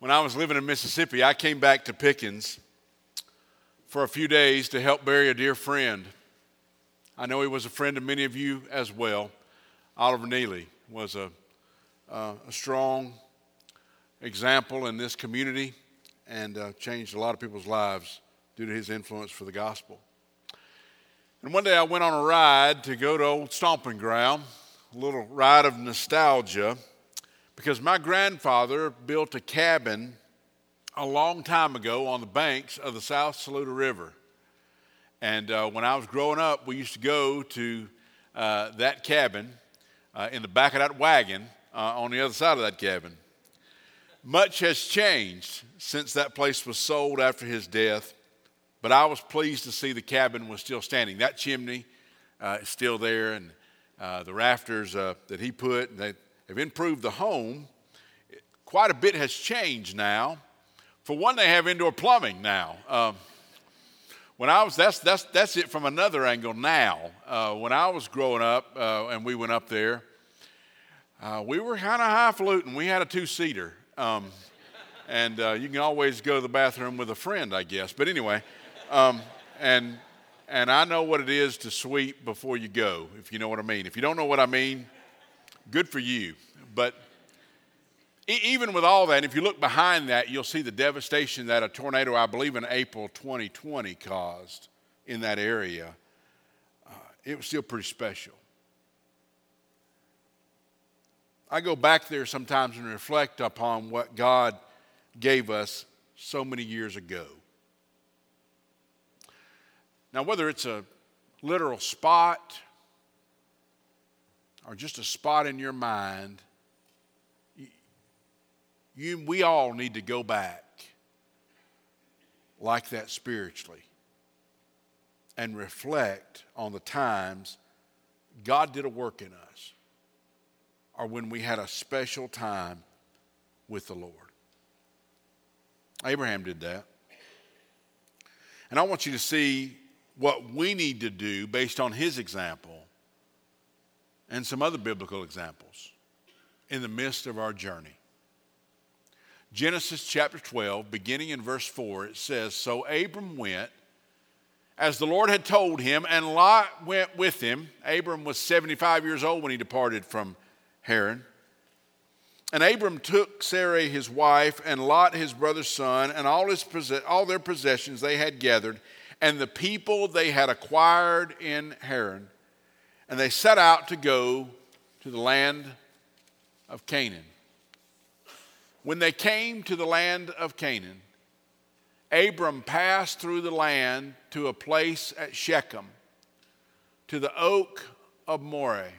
when I was living in Mississippi, I came back to Pickens for a few days to help bury a dear friend. I know he was a friend of many of you as well. Oliver Neely was a, uh, a strong example in this community and uh, changed a lot of people's lives due to his influence for the gospel. And one day I went on a ride to go to Old Stomping Ground, a little ride of nostalgia because my grandfather built a cabin a long time ago on the banks of the South Saluda River. And uh, when I was growing up, we used to go to uh, that cabin uh, in the back of that wagon uh, on the other side of that cabin. Much has changed since that place was sold after his death, but I was pleased to see the cabin was still standing. That chimney uh, is still there, and uh, the rafters that he put, they, have improved the home. Quite a bit has changed now. For one, they have indoor plumbing now. Um, when I was, that's, that's, that's it from another angle now. Uh, when I was growing up uh, and we went up there, uh, we were kind of highfalutin. We had a two seater. Um, and uh, you can always go to the bathroom with a friend, I guess. But anyway, um, and, and I know what it is to sweep before you go, if you know what I mean. If you don't know what I mean, good for you. But even with all that, if you look behind that, you'll see the devastation that a tornado, I believe in April 2020, caused in that area. Uh, it was still pretty special. I go back there sometimes and reflect upon what God gave us so many years ago. Now, whether it's a literal spot or just a spot in your mind, you, we all need to go back like that spiritually and reflect on the times God did a work in us or when we had a special time with the Lord. Abraham did that. And I want you to see what we need to do based on his example and some other biblical examples in the midst of our journey. Genesis chapter 12, beginning in verse 4, it says So Abram went as the Lord had told him, and Lot went with him. Abram was 75 years old when he departed from Haran. And Abram took Sarai his wife, and Lot his brother's son, and all, his, all their possessions they had gathered, and the people they had acquired in Haran and they set out to go to the land of Canaan. When they came to the land of Canaan, Abram passed through the land to a place at Shechem, to the oak of Moreh.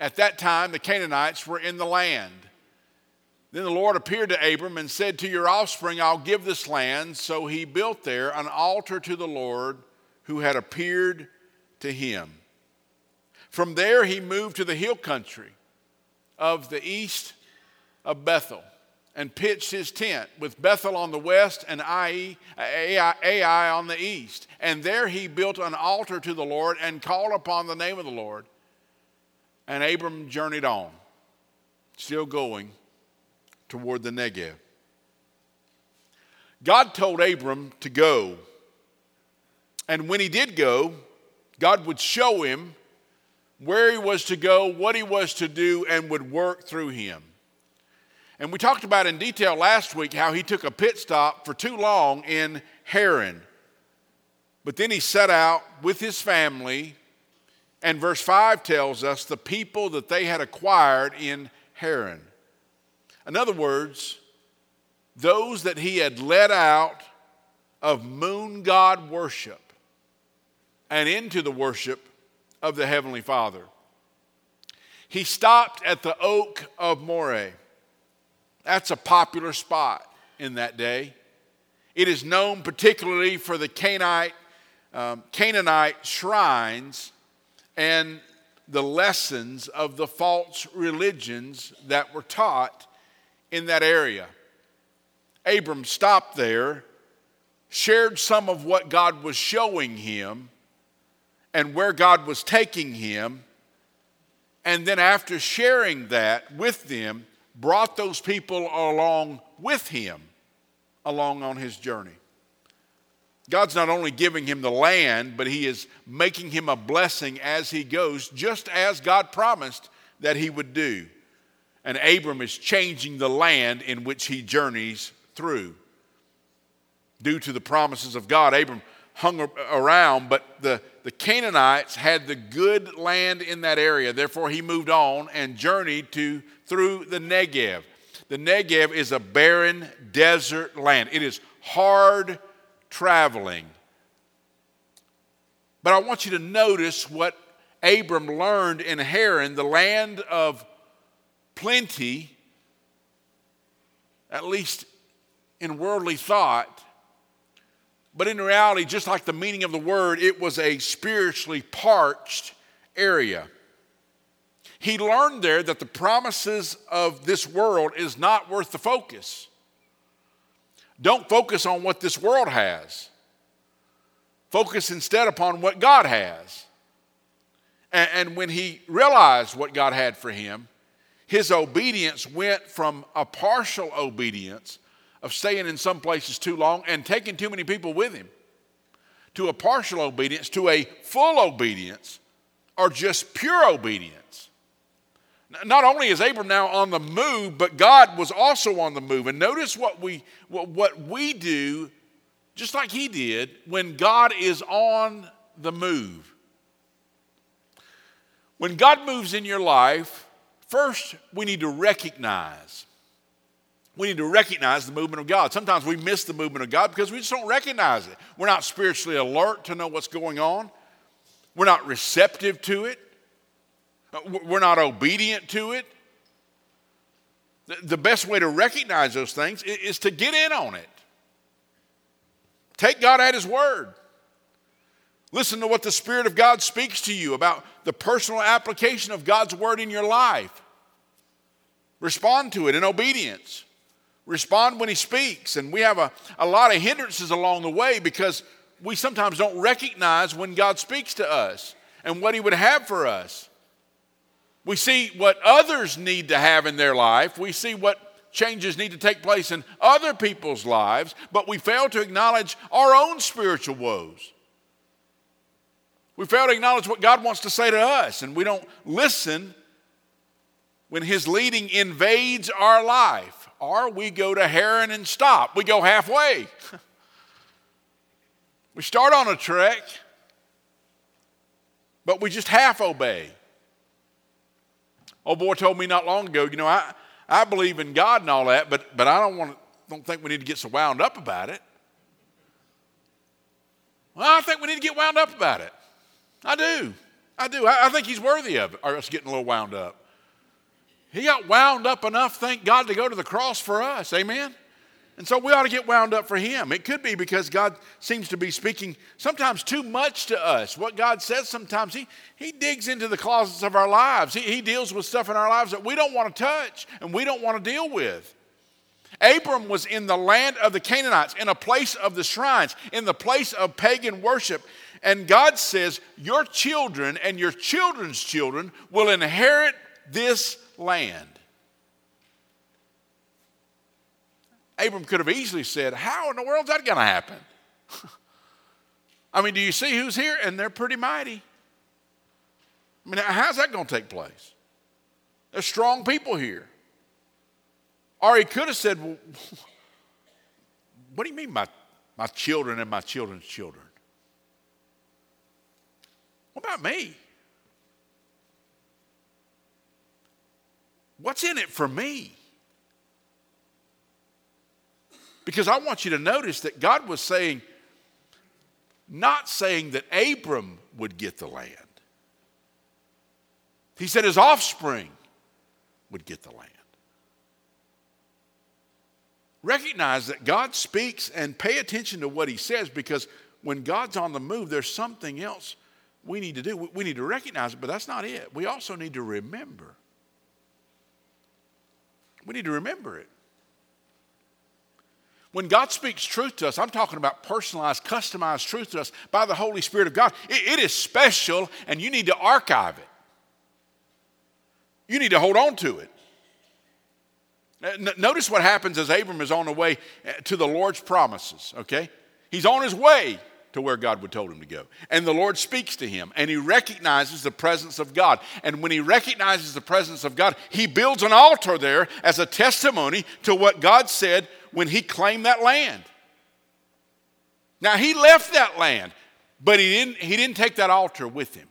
At that time, the Canaanites were in the land. Then the Lord appeared to Abram and said, To your offspring I'll give this land. So he built there an altar to the Lord who had appeared to him. From there, he moved to the hill country of the east of Bethel and pitched his tent with Bethel on the west and Ai, Ai, Ai on the east. And there he built an altar to the Lord and called upon the name of the Lord. And Abram journeyed on, still going toward the Negev. God told Abram to go. And when he did go, God would show him where he was to go, what he was to do, and would work through him. And we talked about in detail last week how he took a pit stop for too long in Haran. But then he set out with his family, and verse 5 tells us the people that they had acquired in Haran. In other words, those that he had led out of moon god worship and into the worship of the Heavenly Father. He stopped at the Oak of Moreh. That's a popular spot in that day. It is known particularly for the Canaanite, um, Canaanite shrines and the lessons of the false religions that were taught in that area. Abram stopped there, shared some of what God was showing him, and where God was taking him. And then, after sharing that with them, brought those people along with him along on his journey. God's not only giving him the land, but he is making him a blessing as he goes, just as God promised that he would do. And Abram is changing the land in which he journeys through. Due to the promises of God, Abram hung around, but the, the Canaanites had the good land in that area. Therefore, he moved on and journeyed to through the Negev. The Negev is a barren desert land. It is hard traveling. But I want you to notice what Abram learned in Haran, the land of plenty, at least in worldly thought. But in reality, just like the meaning of the word, it was a spiritually parched area. He learned there that the promises of this world is not worth the focus. Don't focus on what this world has. Focus instead upon what God has. And, and, when he realized what God had for him, his obedience went from a partial obedience of staying in some places too long and taking too many people with him to a partial obedience to a full obedience or just pure obedience. Not only is Abram now on the move, but God was also on the move. And notice what we, what, what we do, just like he did, when God is on the move. When God moves in your life, first we need to recognize. We need to recognize the movement of God. Sometimes we miss the movement of God because we just don't recognize it. We're not spiritually alert to know what's going on. We're not receptive to it. Uh, we're not obedient to it. The best way to recognize those things is to get in on it. Take God at His word. Listen to what the Spirit of God speaks to you about the personal application of God's word in your life. Respond to it in obedience. Respond when He speaks. And we have a, a lot of hindrances along the way because we sometimes don't recognize when God speaks to us and what He would have for us. We see what others need to have in their life. We see what changes need to take place in other people's lives, but we fail to acknowledge our own spiritual woes. We fail to acknowledge what God wants to say to us, and we don't listen when His leading invades our life. Or we go to Haran and stop. We go halfway. we start on a trek, but we just half obey. Old boy told me not long ago, you know, I, I believe in God and all that, but, but I don't, want don't think we need to get so wound up about it. Well, I think we need to get wound up about it. I do. I do. I, I think he's worthy of it, or us getting a little wound up. He got wound up enough, thank God, to go to the cross for us. Amen? And so we ought to get wound up for him. It could be because God seems to be speaking sometimes too much to us. What God says sometimes, He, he digs into the closets of our lives. He, he deals with stuff in our lives that we don't want to touch and we don't want to deal with. Abram was in the land of the Canaanites, in a place of the shrines, in the place of pagan worship. And God says, Your children and your children's children will inherit this land. Abram could have easily said, How in the world is that going to happen? I mean, do you see who's here? And they're pretty mighty. I mean, how's that going to take place? There's strong people here. Or he could have said, Well, what do you mean, my, my children and my children's children? What about me? What's in it for me? Because I want you to notice that God was saying, not saying that Abram would get the land. He said his offspring would get the land. Recognize that God speaks and pay attention to what he says because when God's on the move, there's something else we need to do. We need to recognize it, but that's not it. We also need to remember. We need to remember it. When God speaks truth to us, I'm talking about personalized, customized truth to us by the Holy Spirit of God. it, it is special, and you need to archive it. You need to hold on to it. Uh, notice what happens as Abram is on the way uh, to the Lord's promises, okay? He's on his way to where God would told him to go. And the Lord speaks to him and he recognizes the presence of God. And when he recognizes the presence of God, he builds an altar there as a testimony to what God said when he claimed that land. Now he left that land, but he didn't, he didn't take that altar with him.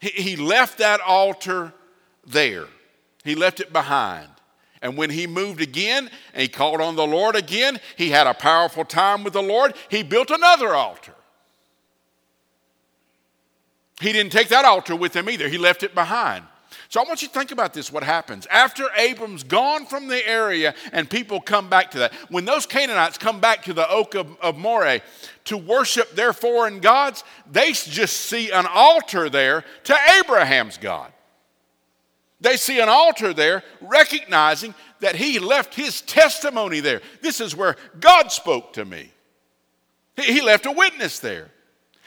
He, he left that altar there. He left it behind. And when he moved again and he called on the Lord again, he had a powerful time with the Lord. He built another altar. He didn't take that altar with him either, he left it behind. So I want you to think about this what happens. After Abram's gone from the area and people come back to that, when those Canaanites come back to the oak of, of Moreh to worship their foreign gods, they just see an altar there to Abraham's God. They see an altar there, recognizing that he left his testimony there. This is where God spoke to me. He left a witness there.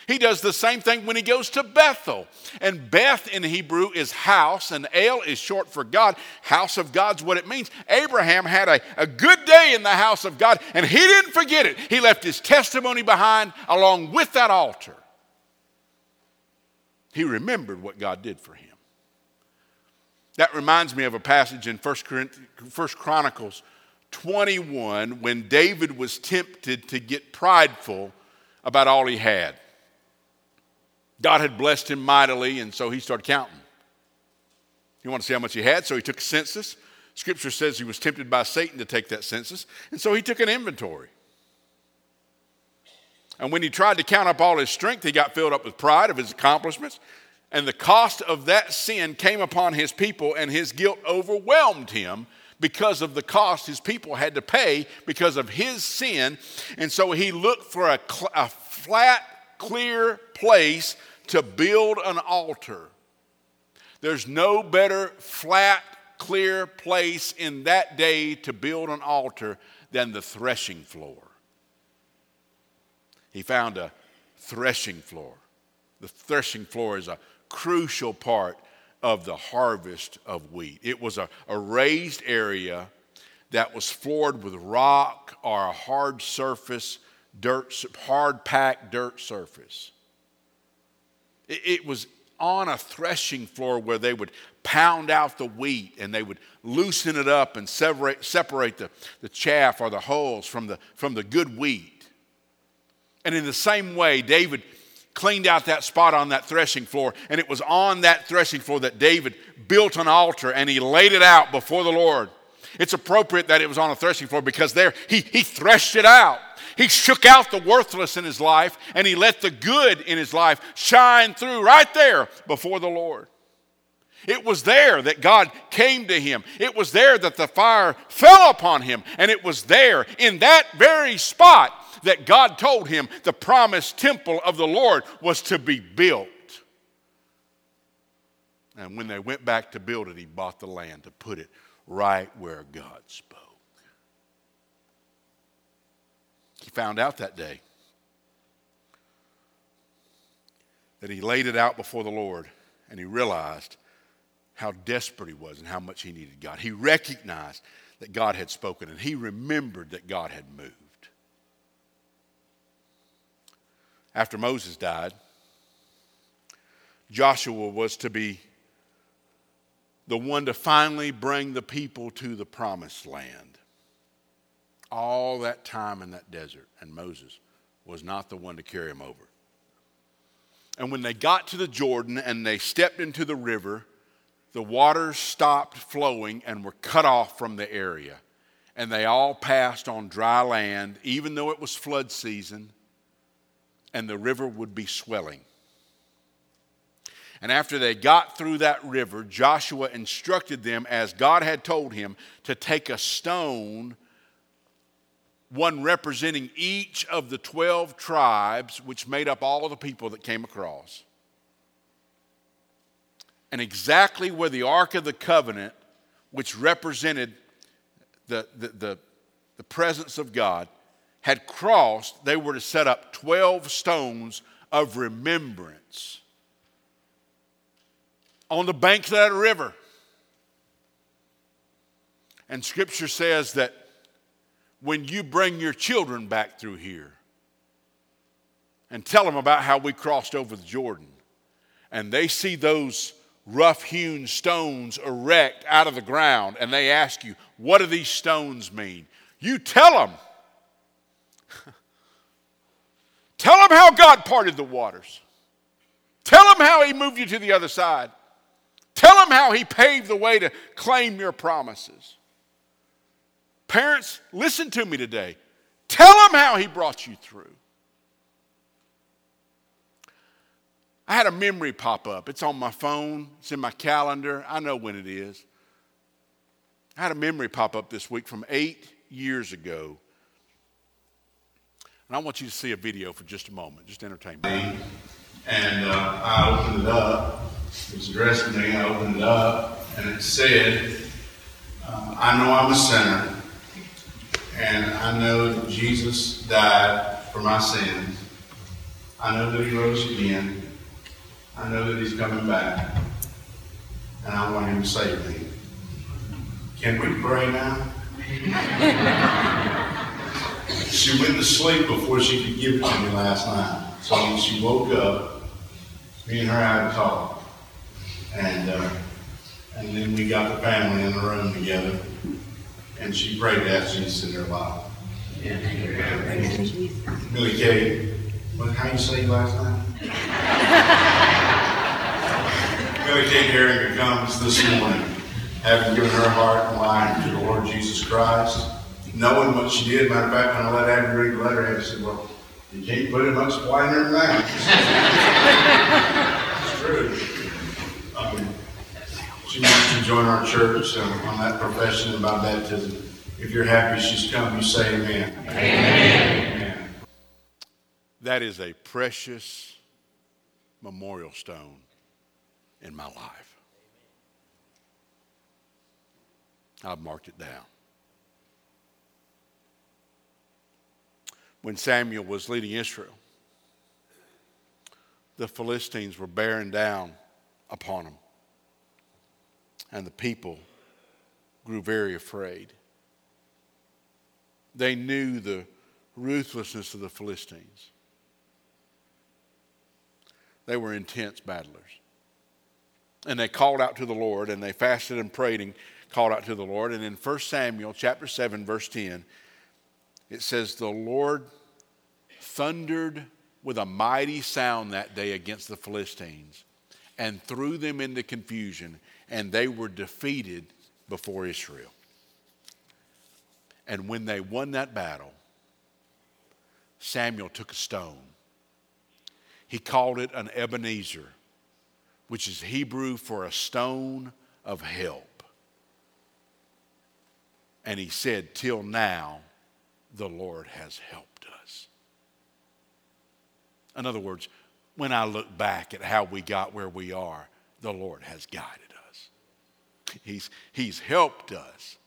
He does the same thing when he goes to Bethel. And Beth in Hebrew is house, and El is short for God. House of God's what it means. Abraham had a, a good day in the house of God, and he didn't forget it. He left his testimony behind along with that altar. He remembered what God did for him. That reminds me of a passage in 1 Chronicles 21 when David was tempted to get prideful about all he had. God had blessed him mightily, and so he started counting. You want to see how much he had? So he took a census. Scripture says he was tempted by Satan to take that census, and so he took an inventory. And when he tried to count up all his strength, he got filled up with pride of his accomplishments. And the cost of that sin came upon his people, and his guilt overwhelmed him because of the cost his people had to pay because of his sin. And so he looked for a, cl- a flat, clear place to build an altar. There's no better flat, clear place in that day to build an altar than the threshing floor. He found a threshing floor. The threshing floor is a crucial part of the harvest of wheat. It was a, a raised area that was floored with rock or a hard surface, dirt, hard packed dirt surface. It, it was on a threshing floor where they would pound out the wheat and they would loosen it up and separate, separate the, the chaff or the hulls from the, from the good wheat. And in the same way, David cleaned out that spot on that threshing floor, and it was on that threshing floor that David built an altar and he laid it out before the Lord. It's appropriate that it was on a threshing floor because there he, he threshed it out. He shook out the worthless in his life and he let the good in his life shine through right there before the Lord. It was there that God came to him. It was there that the fire fell upon him. And it was there, in that very spot, that God told him the promised temple of the Lord was to be built. And when they went back to build it, he bought the land to put it right where God spoke. He found out that day that he laid it out before the Lord and he realized how desperate he was and how much he needed God. He recognized that God had spoken and he remembered that God had moved. After Moses died, Joshua was to be the one to finally bring the people to the promised land all that time in that desert, and Moses was not the one to carry him over. And when they got to the Jordan and they stepped into the river, the waters stopped flowing and were cut off from the area. And they all passed on dry land, even though it was flood season, and the river would be swelling. And after they got through that river, Joshua instructed them, as God had told him, to take a stone one representing each of the 12 tribes, which made up all the people that came across. And exactly where the Ark of the Covenant, which represented the, the, the, the presence of God, had crossed, they were to set up 12 stones of remembrance on the banks of that river. And scripture says that when you bring your children back through here and tell them about how we crossed over the Jordan, and they see those rough hewn stones erect out of the ground, and they ask you, What do these stones mean? You tell them. Tell them how God parted the waters. Tell them how He moved you to the other side. Tell them how He paved the way to claim your promises. Parents, listen to me today. Tell them how He brought you through. I had a memory pop up. It's on my phone, it's in my calendar. I know when it is. I had a memory pop up this week from eight years ago. And I want you to see a video for just a moment, just entertain me. And uh, I opened it up. It was addressed to me. I opened it up, and it said, uh, I know I'm a sinner, and I know that Jesus died for my sins. I know that he rose again. I know that he's coming back. And I want him to save me. Can we pray now? she went to sleep before she could give it to me last night. So when she woke up, me and her had a talk. And, uh, and then we got the family in the room together. And she prayed ask Jesus in her life. Billy Kay, what, how you say last night? Billy Kay Heeringa comes this morning, having given her heart and life to the Lord Jesus Christ, knowing what she did. Matter of fact, when I let Abby read the letter, Abby said, Well, you can't put it much whiner than that. it's true. Um, she wants to join our church um, on that profession about baptism. If you're happy she's come, you say amen. Amen. amen. That is a precious memorial stone in my life. I've marked it down. When Samuel was leading Israel, the Philistines were bearing down upon him, and the people grew very afraid. They knew the ruthlessness of the Philistines. They were intense battlers. And they called out to the Lord and they fasted and prayed and called out to the Lord. And in 1 Samuel chapter 7, verse 10, it says, The Lord thundered with a mighty sound that day against the Philistines and threw them into confusion, and they were defeated before Israel. And when they won that battle, Samuel took a stone. He called it an Ebenezer which is Hebrew for a stone of help. And he said, Till now, the Lord has helped us. In other words, when I look back at how we got where we are, the Lord has guided us. He's, he's helped us.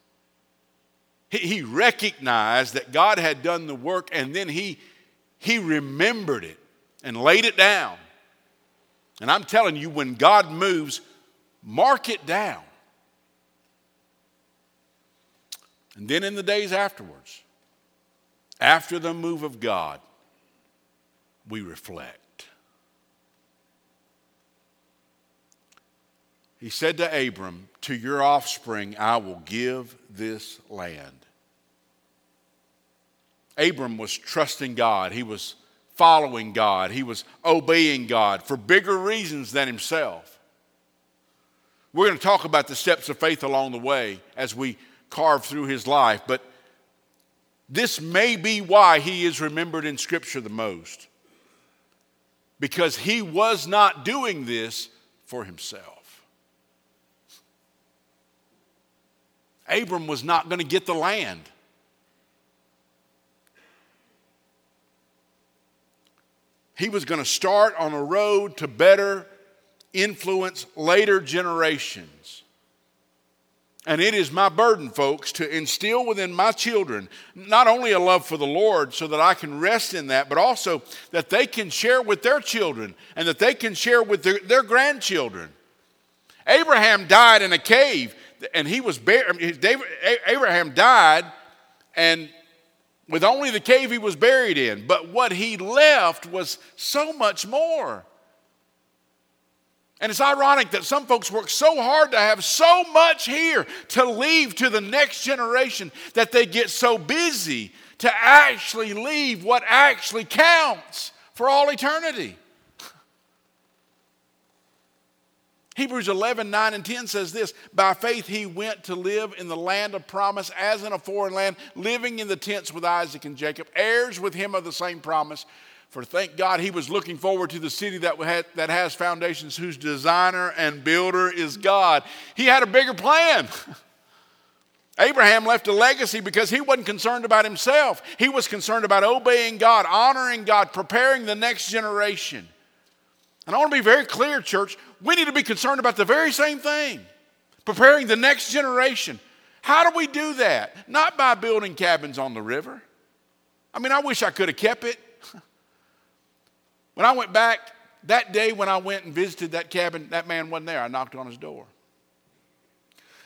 He, he recognized that God had done the work and then he, he remembered it and laid it down and I'm telling you, when God moves, mark it down. And then in the days afterwards, after the move of God, we reflect. He said to Abram, To your offspring I will give this land. Abram was trusting God. He was following God, he was obeying God for bigger reasons than himself. We're going to talk about the steps of faith along the way as we carve through his life, but this may be why he is remembered in Scripture the most. Because he was not doing this for himself. Abram was not going to get the land. He was going to start on a road to better influence later generations. And it is my burden, folks, to instill within my children not only a love for the Lord so that I can rest in that, but also that they can share with their children and that they can share with their, their grandchildren. Abraham died in a cave. and he was buried. Abraham died, and with only the cave he was buried in. But what he left was so much more. And it's ironic that some folks work so hard to have so much here to leave to the next generation that they get so busy to actually leave what actually counts for all eternity. Hebrews 11, 9, and 10 says this By faith he went to live in the land of promise as in a foreign land, living in the tents with Isaac and Jacob, heirs with him of the same promise. For thank God he was looking forward to the city that, had, that has foundations, whose designer and builder is God. He had a bigger plan. Abraham left a legacy because he wasn't concerned about himself. He was concerned about obeying God, honoring God, preparing the next generation. And I want to be very clear, church, we need to be concerned about the very same thing preparing the next generation. How do we do that? Not by building cabins on the river. I mean, I wish I could have kept it. When I went back that day when I went and visited that cabin, that man wasn't there. I knocked on his door.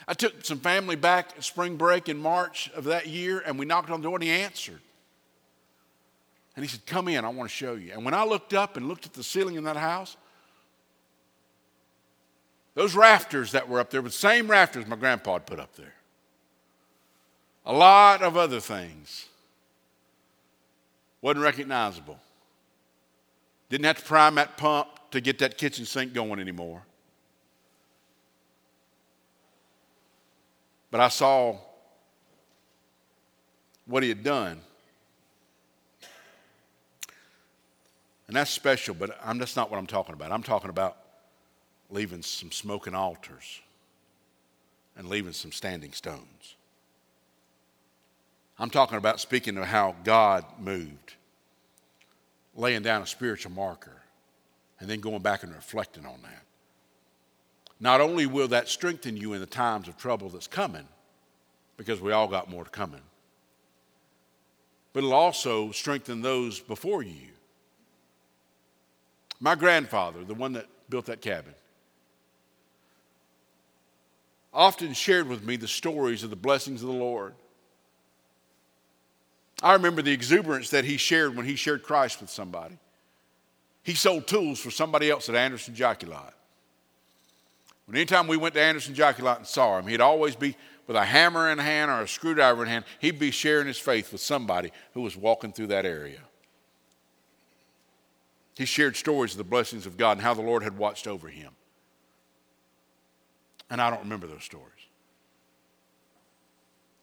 I took some family back spring break in March of that year, and we knocked on the door, and he answered. And he said, Come in, I want to show you. And when I looked up and looked at the ceiling in that house, those rafters that were up there were the same rafters my grandpa had put up there. A lot of other things. Wasn't recognizable. Didn't have to prime that pump to get that kitchen sink going anymore. But I saw what he had done And that's special, but I'm, that's not what I'm talking about. I'm talking about leaving some smoking altars and leaving some standing stones. I'm talking about speaking of how God moved, laying down a spiritual marker, and then going back and reflecting on that. Not only will that strengthen you in the times of trouble that's coming, because we all got more to coming, but it'll also strengthen those before you my grandfather, the one that built that cabin, often shared with me the stories of the blessings of the Lord. I remember the exuberance that he shared when he shared Christ with somebody. He sold tools for somebody else at Anderson Jockey Lot. When anytime we went to Anderson Jockey Lot and saw him, he'd always be with a hammer in hand or a screwdriver in hand. He'd be sharing his faith with somebody who was walking through that area. He shared stories of the blessings of God and how the Lord had watched over him. And I don't remember those stories.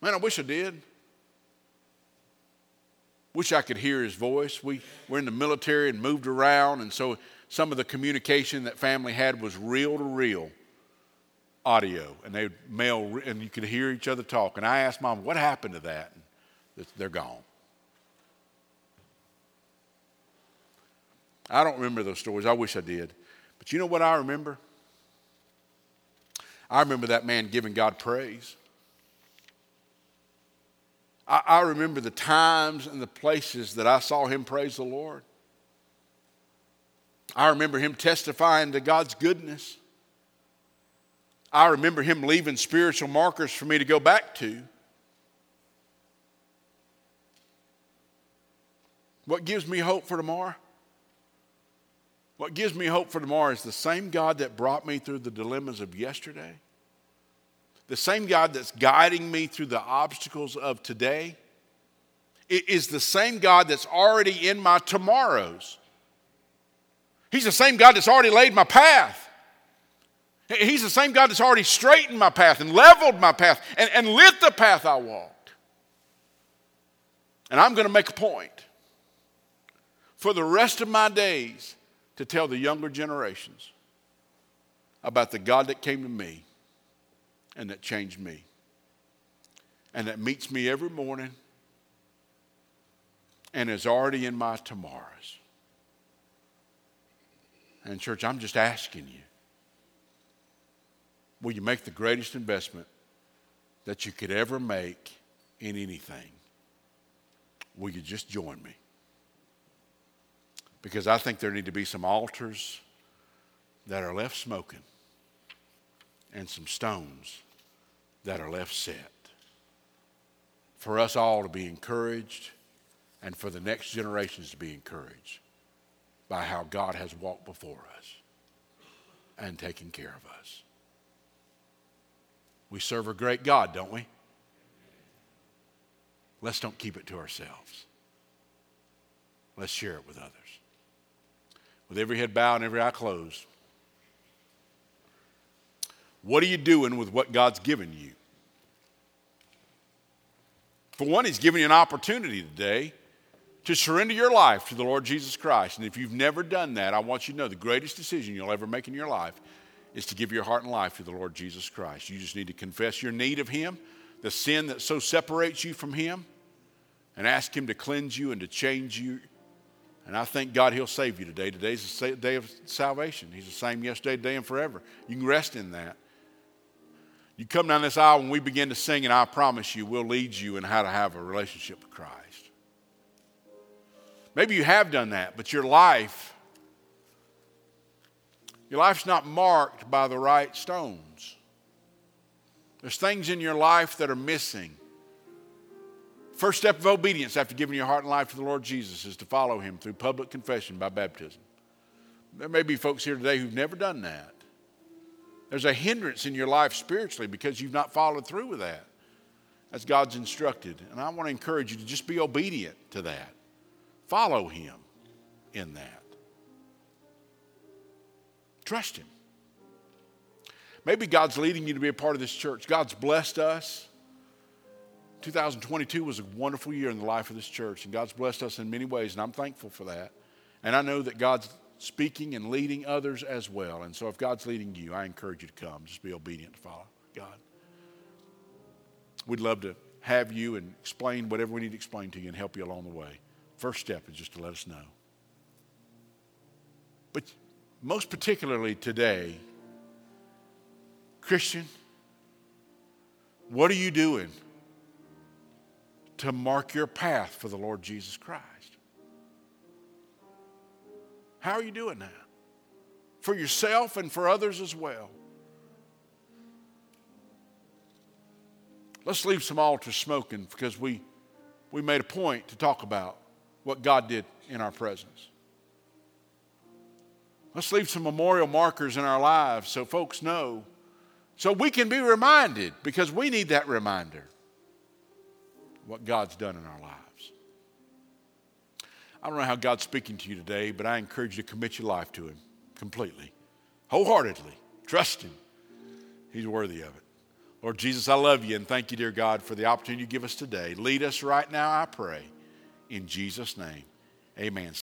Man, I wish I did. Wish I could hear his voice. We were in the military and moved around, and so some of the communication that family had was reel to reel audio, and they would mail, and you could hear each other talk. And I asked mom, what happened to that? And they're gone. I don't remember those stories. I wish I did. But you know what I remember? I remember that man giving God praise. I, I, remember the times and the places that I saw him praise the Lord. I remember him testifying to God's goodness. I remember him leaving spiritual markers for me to go back to. What gives me hope for tomorrow? What gives me hope for tomorrow is the same God that brought me through the dilemmas of yesterday, the same God that's guiding me through the obstacles of today, is the same God that's already in my tomorrows. He's the same God that's already laid my path. He's the same God that's already straightened my path and leveled my path and, and lit the path I walked. And I'm going to make a point for the rest of my days to tell the younger generations about the God that came to me and that changed me and that meets me every morning and is already in my tomorrows. And, church, I'm just asking you will you make the greatest investment that you could ever make in anything? Will you just join me? because I think there need to be some altars that are left smoking and some stones that are left set. For us all to be encouraged and for the next generations to be encouraged by how God has walked before us and taken care of us. We serve a great God, don't we? Let's don't keep it to ourselves. Let's share it with others. With every head bowed and every eye closed, what are you doing with what God's given you? For one, He's given you an opportunity today to surrender your life to the Lord Jesus Christ. And if you've never done that, I want you to know the greatest decision you'll ever make in your life is to give your heart and life to the Lord Jesus Christ. You just need to confess your need of Him, the sin that so separates you from Him, and ask Him to cleanse you and to change you. And I thank God He'll save you today. Today's the day of salvation. He's the same yesterday, today, and forever. You can rest in that. You come down this aisle when we begin to sing, and I promise you, we'll lead you in how to have a relationship with Christ. Maybe you have done that, but your life, your life's not marked by the right stones. There's things in your life that are missing. First step of obedience after giving your heart and life to the Lord Jesus is to follow him through public confession by baptism. There may be folks here today who've never done that. There's a hindrance in your life spiritually because you've not followed through with that as God's instructed. And I want to encourage you to just be obedient to that. Follow Him in that. Trust Him. Maybe God's leading you to be a part of this church. God's blessed us. 2022 was a wonderful year in the life of this church, and God's blessed us in many ways, and I'm thankful for that. And I know that God's speaking and leading others as well. And so if God's leading you, I encourage you to come. Just be obedient to follow God. We'd love to have you and explain whatever we need to explain to you and help you along the way. First step is just to let us know. But most particularly today, Christian, what are you doing to mark your path for the Lord Jesus Christ? How are you doing that? For yourself and for others as well. Let's leave some altars smoking because we, we made a point to talk about what God did in our presence. Let's leave some memorial markers in our lives so folks know, so we can be reminded because we need that reminder what God's done in our lives. I don't know how God's speaking to you today, but I encourage you to commit your life to Him completely, wholeheartedly. Trust Him. He's worthy of it. Lord Jesus, I love you and thank you, dear God, for the opportunity you give us today. Lead us right now, I pray. In Jesus' name, amen.